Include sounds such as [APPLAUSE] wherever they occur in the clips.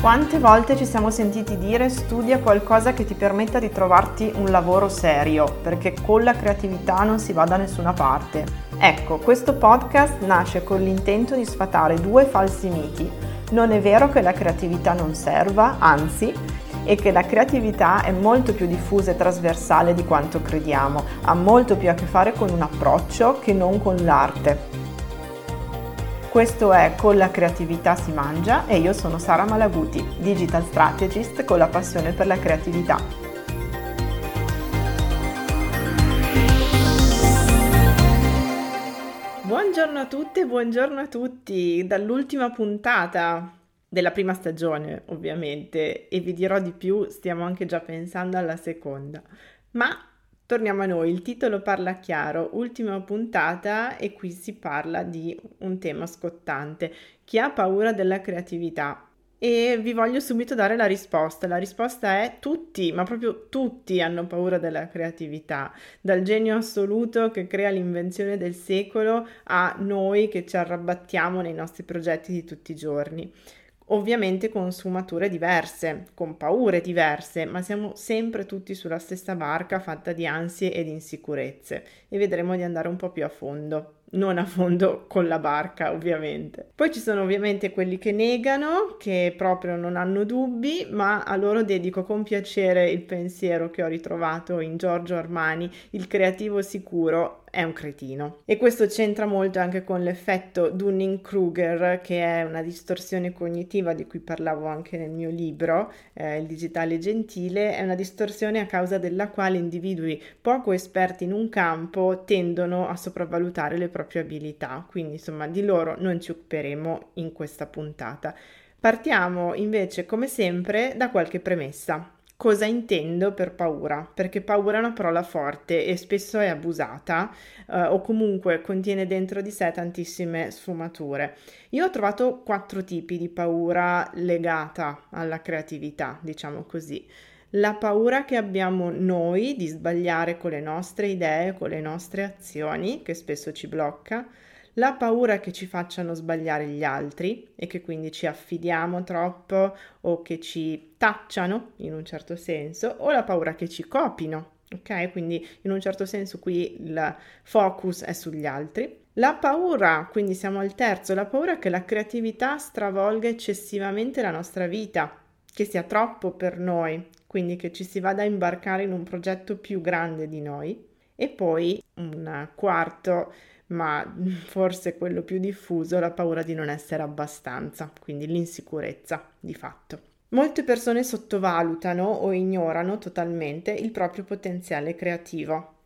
Quante volte ci siamo sentiti dire studia qualcosa che ti permetta di trovarti un lavoro serio, perché con la creatività non si va da nessuna parte. Ecco, questo podcast nasce con l'intento di sfatare due falsi miti. Non è vero che la creatività non serva, anzi, e che la creatività è molto più diffusa e trasversale di quanto crediamo, ha molto più a che fare con un approccio che non con l'arte. Questo è Con la creatività si mangia e io sono Sara Malaguti, digital strategist con la passione per la creatività. Buongiorno a tutte buongiorno a tutti dall'ultima puntata della prima stagione, ovviamente, e vi dirò di più, stiamo anche già pensando alla seconda. Ma Torniamo a noi, il titolo parla chiaro, ultima puntata e qui si parla di un tema scottante. Chi ha paura della creatività? E vi voglio subito dare la risposta. La risposta è tutti, ma proprio tutti hanno paura della creatività, dal genio assoluto che crea l'invenzione del secolo a noi che ci arrabattiamo nei nostri progetti di tutti i giorni ovviamente con sfumature diverse, con paure diverse, ma siamo sempre tutti sulla stessa barca fatta di ansie ed insicurezze e vedremo di andare un po' più a fondo non a fondo con la barca ovviamente. Poi ci sono ovviamente quelli che negano, che proprio non hanno dubbi, ma a loro dedico con piacere il pensiero che ho ritrovato in Giorgio Armani, il creativo sicuro è un cretino. E questo c'entra molto anche con l'effetto Dunning-Kruger, che è una distorsione cognitiva di cui parlavo anche nel mio libro, eh, Il digitale gentile, è una distorsione a causa della quale individui poco esperti in un campo tendono a sopravvalutare le proprie abilità. Quindi, insomma, di loro non ci occuperemo in questa puntata. Partiamo invece, come sempre, da qualche premessa cosa intendo per paura, perché paura è una parola forte e spesso è abusata eh, o comunque contiene dentro di sé tantissime sfumature. Io ho trovato quattro tipi di paura legata alla creatività, diciamo così. La paura che abbiamo noi di sbagliare con le nostre idee, con le nostre azioni, che spesso ci blocca la paura che ci facciano sbagliare gli altri e che quindi ci affidiamo troppo o che ci tacciano in un certo senso, o la paura che ci copino, ok? Quindi in un certo senso qui il focus è sugli altri. La paura, quindi siamo al terzo, la paura che la creatività stravolga eccessivamente la nostra vita, che sia troppo per noi, quindi che ci si vada a imbarcare in un progetto più grande di noi. E poi un quarto ma [LAUGHS] forse quello più diffuso è la paura di non essere abbastanza, quindi l'insicurezza di fatto. Molte persone sottovalutano o ignorano totalmente il proprio potenziale creativo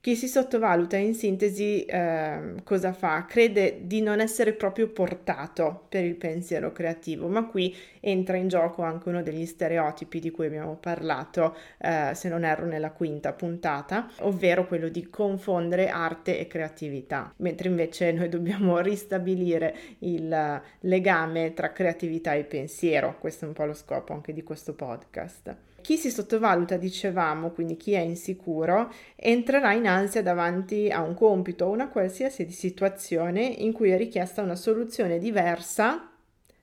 chi si sottovaluta in sintesi eh, cosa fa? Crede di non essere proprio portato per il pensiero creativo, ma qui entra in gioco anche uno degli stereotipi di cui abbiamo parlato, eh, se non erro, nella quinta puntata, ovvero quello di confondere arte e creatività, mentre invece noi dobbiamo ristabilire il legame tra creatività e pensiero, questo è un po' lo scopo anche di questo podcast. Chi si sottovaluta, dicevamo, quindi chi è insicuro, entrerà in ansia davanti a un compito o una qualsiasi situazione in cui è richiesta una soluzione diversa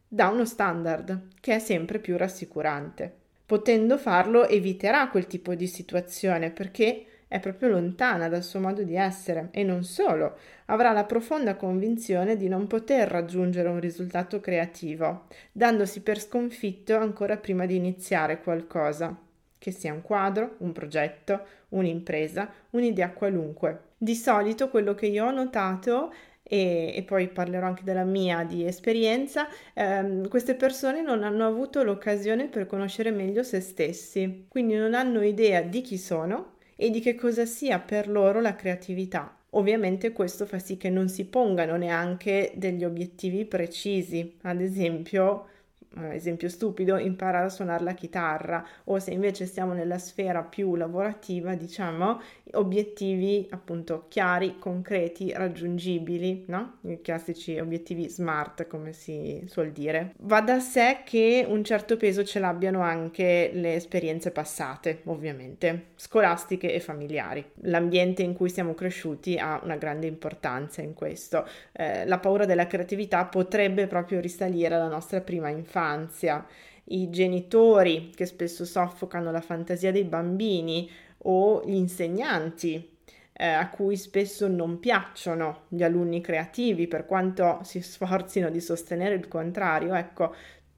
da uno standard, che è sempre più rassicurante. Potendo farlo eviterà quel tipo di situazione perché è proprio lontana dal suo modo di essere e non solo, avrà la profonda convinzione di non poter raggiungere un risultato creativo, dandosi per sconfitto ancora prima di iniziare qualcosa, che sia un quadro, un progetto, un'impresa, un'idea qualunque. Di solito quello che io ho notato e, e, poi parlerò anche della mia di esperienza, ehm, queste persone non hanno avuto l'occasione per conoscere meglio se stessi, quindi non hanno idea di chi sono e di che cosa sia per loro la creatività. Ovviamente questo fa sì che non si pongano neanche degli obiettivi precisi, ad esempio esempio stupido, imparare a suonare la chitarra o se invece stiamo nella sfera più lavorativa, diciamo, obiettivi appunto chiari, concreti, raggiungibili, no? I classici obiettivi smart, come si suol dire. Va da sé che un certo peso ce l'abbiano anche le esperienze passate, ovviamente, scolastiche e familiari. L'ambiente in cui siamo cresciuti ha una grande importanza in questo. Eh, la paura della creatività potrebbe proprio risalire alla nostra prima infanzia infanzia, i genitori che spesso soffocano la fantasia dei bambini o gli insegnanti eh, a cui spesso non piacciono gli alunni creativi per quanto si sforzino di sostenere il contrario, ecco,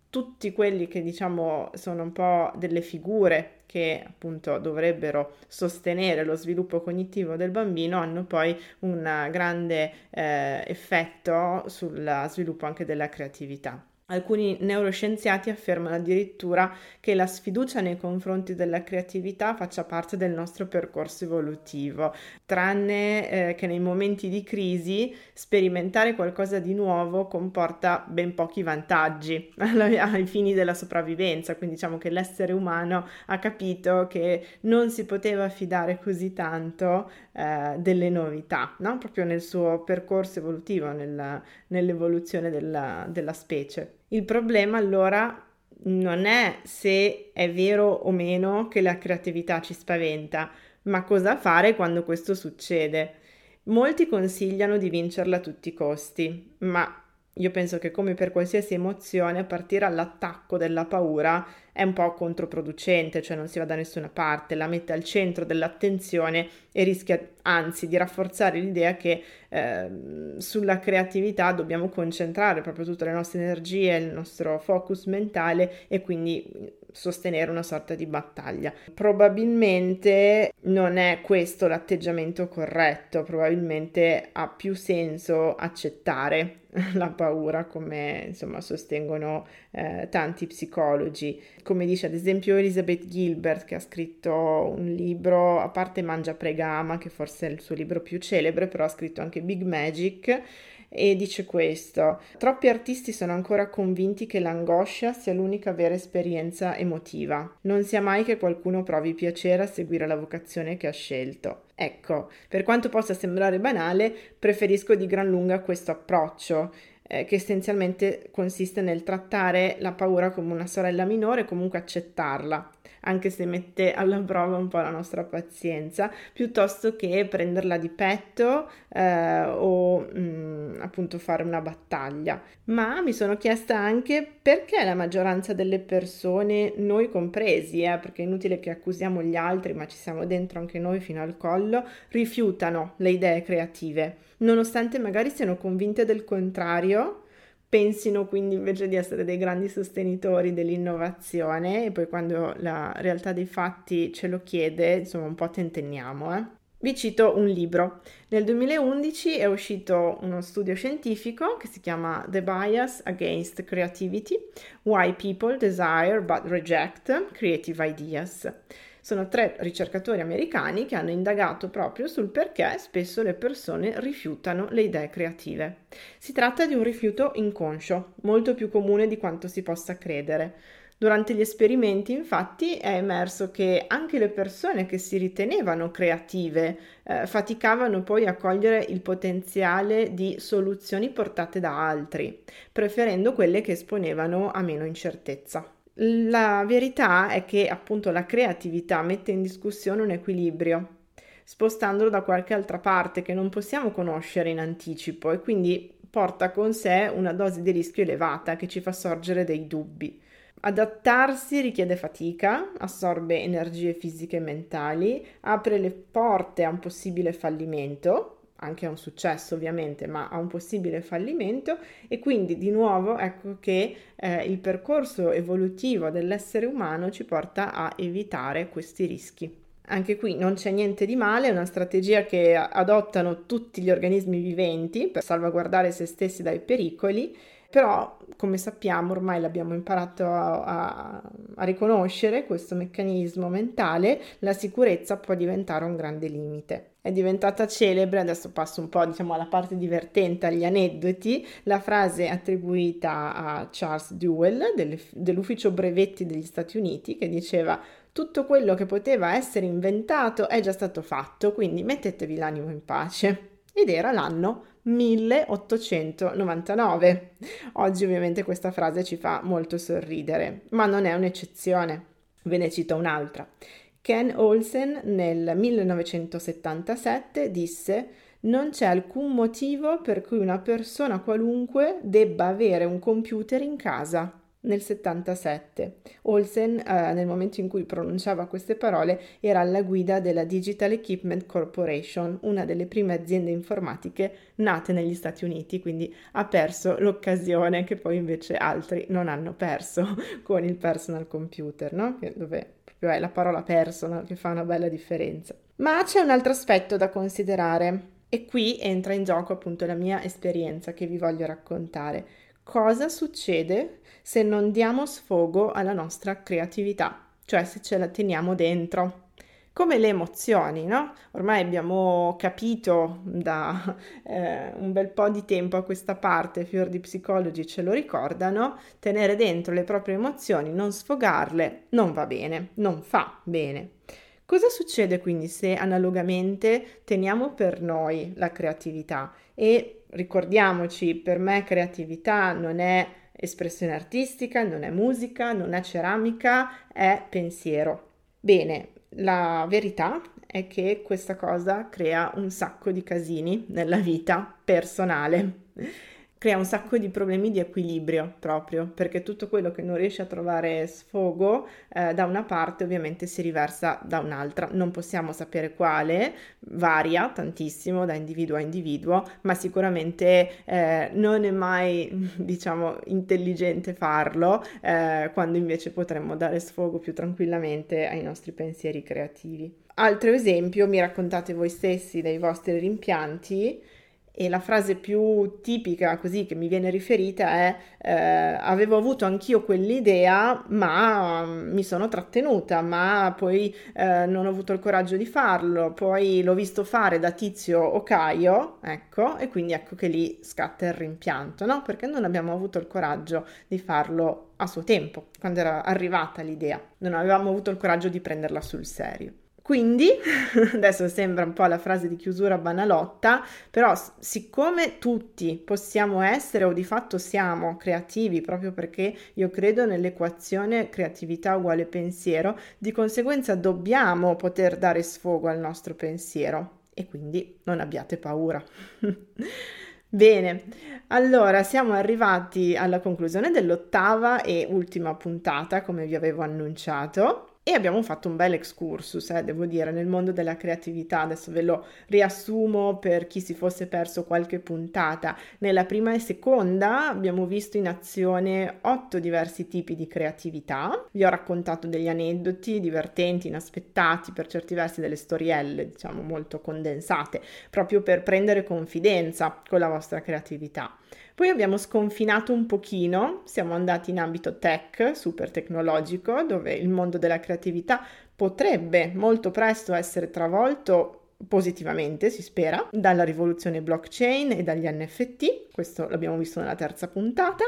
tutti quelli che diciamo sono un po' delle figure che appunto dovrebbero sostenere lo sviluppo cognitivo del bambino hanno poi un grande eh, effetto sul sviluppo anche della creatività. Alcuni neuroscienziati affermano addirittura che la sfiducia nei confronti della creatività faccia parte del nostro percorso evolutivo, tranne eh, che nei momenti di crisi sperimentare qualcosa di nuovo comporta ben pochi vantaggi [LAUGHS] ai fini della sopravvivenza, quindi diciamo che l'essere umano ha capito che non si poteva fidare così tanto eh, delle novità, no? proprio nel suo percorso evolutivo, nella, nell'evoluzione della, della specie. Il problema allora non è se è vero o meno che la creatività ci spaventa, ma cosa fare quando questo succede. Molti consigliano di vincerla a tutti i costi, ma io penso che come per qualsiasi emozione, partire all'attacco della paura è un po' controproducente, cioè non si va da nessuna parte, la mette al centro dell'attenzione e rischia anzi di rafforzare l'idea che eh, sulla creatività dobbiamo concentrare proprio tutte le nostre energie, il nostro focus mentale e quindi sostenere una sorta di battaglia. Probabilmente non è questo l'atteggiamento corretto, probabilmente ha più senso accettare [LAUGHS] la paura come insomma sostengono eh, tanti psicologi come dice ad esempio Elizabeth Gilbert che ha scritto un libro a parte Mangia Pregama che forse è il suo libro più celebre però ha scritto anche Big Magic e dice questo: Troppi artisti sono ancora convinti che l'angoscia sia l'unica vera esperienza emotiva. Non sia mai che qualcuno provi piacere a seguire la vocazione che ha scelto. Ecco, per quanto possa sembrare banale, preferisco di gran lunga questo approccio eh, che essenzialmente consiste nel trattare la paura come una sorella minore, comunque accettarla, anche se mette alla prova un po' la nostra pazienza, piuttosto che prenderla di petto eh, o mh, mm, appunto fare una battaglia. Ma mi sono chiesta anche perché la maggioranza delle persone, noi compresi, eh, perché è inutile che accusiamo gli altri, ma ci siamo dentro anche noi fino al collo, rifiutano le idee creative, nonostante magari siano convinte del contrario pensino quindi invece di essere dei grandi sostenitori dell'innovazione e poi quando la realtà dei fatti ce lo chiede, insomma un po' tentenniamo. Eh? Vi cito un libro. Nel 2011 è uscito uno studio scientifico che si chiama The Bias Against Creativity, Why People Desire but Reject Creative Ideas. Sono tre ricercatori americani che hanno indagato proprio sul perché spesso le persone rifiutano le idee creative. Si tratta di un rifiuto inconscio, molto più comune di quanto si possa credere. Durante gli esperimenti, infatti, è emerso che anche le persone che si ritenevano creative eh, faticavano poi a cogliere il potenziale di soluzioni portate da altri, preferendo quelle che esponevano a meno incertezza. La verità è che appunto la creatività mette in discussione un equilibrio, spostandolo da qualche altra parte che non possiamo conoscere in anticipo e quindi porta con sé una dose di rischio elevata che ci fa sorgere dei dubbi. Adattarsi richiede fatica, assorbe energie fisiche e mentali, apre le porte a un possibile fallimento, anche a un successo ovviamente, ma a un possibile fallimento e quindi di nuovo ecco che eh, il percorso evolutivo dell'essere umano ci porta a evitare questi rischi. Anche qui non c'è niente di male, è una strategia che adottano tutti gli organismi viventi per salvaguardare se stessi dai pericoli però, come sappiamo, ormai l'abbiamo imparato a, a, a, riconoscere questo meccanismo mentale, la sicurezza può diventare un grande limite. È diventata celebre, adesso passo un po' diciamo alla parte divertente, agli aneddoti, la frase attribuita a Charles del, dell'ufficio brevetti degli Stati Uniti che diceva tutto quello che poteva essere inventato è già stato fatto, quindi mettetevi l'animo in pace. Ed era l'anno 1899. Oggi ovviamente questa frase ci fa molto sorridere, ma non è un'eccezione. Ve ne cito un'altra. Ken Olsen nel 1977 disse non c'è alcun motivo per cui una persona qualunque debba avere un computer in casa. Nel 77. Olsen, eh, nel momento in cui pronunciava queste parole, era alla guida della Digital Equipment Corporation, una delle prime aziende informatiche nate negli Stati Uniti, quindi ha perso l'occasione che poi invece altri non hanno perso [LAUGHS] con il personal computer, no? dove proprio è la parola personal che fa una bella differenza. Ma c'è un altro aspetto da considerare e qui entra in gioco appunto la mia esperienza che vi voglio raccontare. Cosa succede se non diamo sfogo alla nostra creatività, cioè se ce la teniamo dentro? Come le emozioni, no? Ormai abbiamo capito da [LAUGHS] eh, un bel po' di tempo a questa parte, fior di psicologi ce lo ricordano, tenere dentro le proprie emozioni, non sfogarle, non va bene, non fa bene. Cosa succede quindi se analogamente teniamo per noi la creatività? E ricordiamoci, per me creatività non è espressione artistica, non è musica, non è ceramica, è pensiero. Bene, la verità è che questa cosa crea un sacco di casini nella vita personale crea un sacco di problemi di equilibrio proprio, perché tutto quello che non riesce a trovare sfogo eh, da una parte ovviamente si riversa da un'altra. Non possiamo sapere quale, varia tantissimo da individuo a individuo, ma sicuramente eh, non è mai, [LAUGHS] diciamo, intelligente farlo eh, quando invece potremmo dare sfogo più tranquillamente ai nostri pensieri creativi. Altro esempio, mi raccontate voi stessi dei vostri rimpianti e la frase più tipica così che mi viene riferita è eh, avevo avuto anch'io quell'idea ma mm, mi sono trattenuta ma poi eh, non ho avuto il coraggio di farlo. Poi l'ho visto fare da Tizio o Caio ecco e quindi ecco che lì scatta il rimpianto no? Perché non abbiamo avuto il coraggio di farlo a suo tempo quando era arrivata l'idea. Non avevamo avuto il coraggio di prenderla sul serio quindi, [LAUGHS] adesso sembra un po' la frase di chiusura banalotta, però siccome tutti possiamo essere o di fatto siamo creativi, proprio perché io credo nell'equazione creatività uguale pensiero, di conseguenza dobbiamo poter dare sfogo al nostro pensiero e quindi non abbiate paura. [LAUGHS] Bene, allora siamo arrivati alla conclusione dell'ottava e ultima puntata, come vi avevo annunciato. E abbiamo fatto un bel excursus, eh, devo dire, nel mondo della creatività. Adesso ve lo riassumo per chi si fosse perso qualche puntata. Nella prima e seconda abbiamo visto in azione otto diversi tipi di creatività. Vi ho raccontato degli aneddoti divertenti, inaspettati, per certi versi delle storielle, diciamo molto condensate, proprio per prendere confidenza con la vostra creatività. Poi abbiamo sconfinato un pochino, siamo andati in ambito tech, super tecnologico, dove il mondo della creatività potrebbe molto presto essere travolto positivamente, si spera, dalla rivoluzione blockchain e dagli NFT, questo l'abbiamo visto nella terza puntata.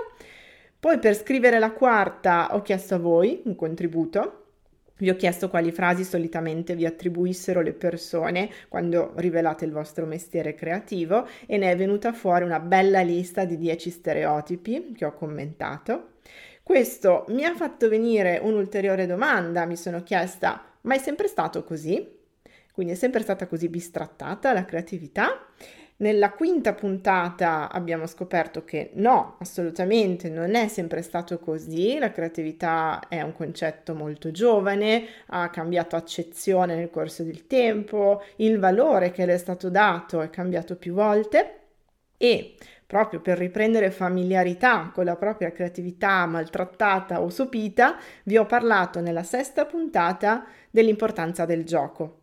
Poi per scrivere la quarta ho chiesto a voi un contributo vi ho chiesto quali frasi solitamente vi attribuissero le persone quando rivelate il vostro mestiere creativo e ne è venuta fuori una bella lista di 10 stereotipi che ho commentato. Questo mi ha fatto venire un'ulteriore domanda, mi sono chiesta, ma è sempre stato così? Quindi è sempre stata così bistrattata la creatività? Nella quinta puntata abbiamo scoperto che no, assolutamente non è sempre stato così, la creatività è un concetto molto giovane, ha cambiato accezione nel corso del tempo, il valore che le è stato dato è cambiato più volte e proprio per riprendere familiarità con la propria creatività maltrattata o sopita, vi ho parlato nella sesta puntata dell'importanza del gioco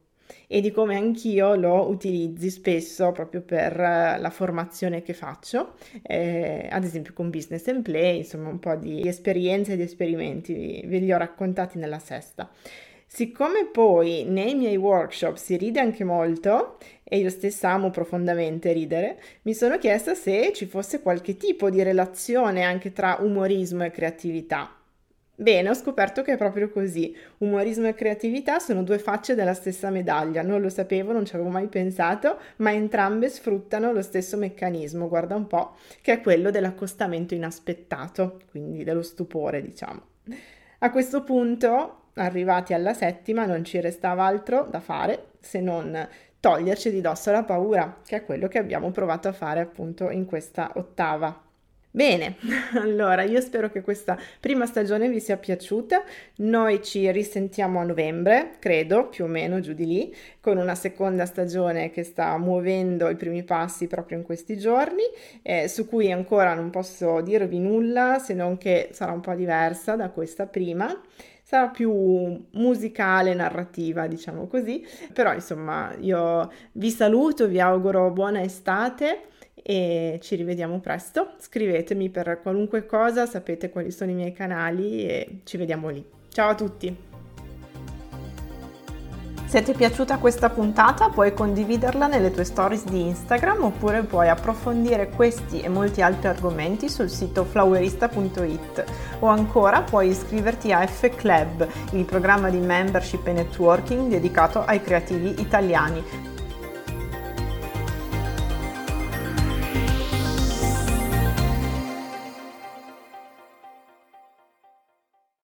e di come anch'io lo utilizzi spesso proprio per eh, la formazione che faccio, eh, ad esempio con Business and Play, insomma un po' di esperienze e di esperimenti, ve li ho raccontati nella sesta. Siccome poi nei miei workshop si ride anche molto e io stessa amo profondamente ridere, mi sono chiesta se ci fosse qualche tipo di relazione anche tra umorismo e creatività. Bene, ho scoperto che è proprio così. Umorismo e creatività sono due facce della stessa medaglia. Non lo sapevo, non ci avevo mai pensato, ma entrambe sfruttano lo stesso meccanismo, guarda un po', che è quello dell'accostamento inaspettato, quindi dello stupore, diciamo. A questo punto, arrivati alla settima, non ci restava altro da fare se non toglierci di dosso la paura, che è quello che abbiamo provato a fare appunto in questa ottava Bene, [LAUGHS] allora io spero che questa prima stagione vi sia piaciuta. Noi ci risentiamo a novembre, credo, più o meno giù di lì, con una seconda stagione che sta muovendo i primi passi proprio in questi giorni, eh, su cui ancora non posso dirvi nulla se non che sarà un po' diversa da questa prima sarà più musicale, narrativa, diciamo così. Però insomma, io vi saluto, vi auguro buona estate e ci rivediamo presto. Scrivetemi per qualunque cosa, sapete quali sono i miei canali e ci vediamo lì. Ciao a tutti! Se ti è piaciuta questa puntata puoi condividerla nelle tue stories di Instagram oppure puoi approfondire questi e molti altri argomenti sul sito flowerista.it o ancora puoi iscriverti a F Club, il programma di membership e networking dedicato ai creativi italiani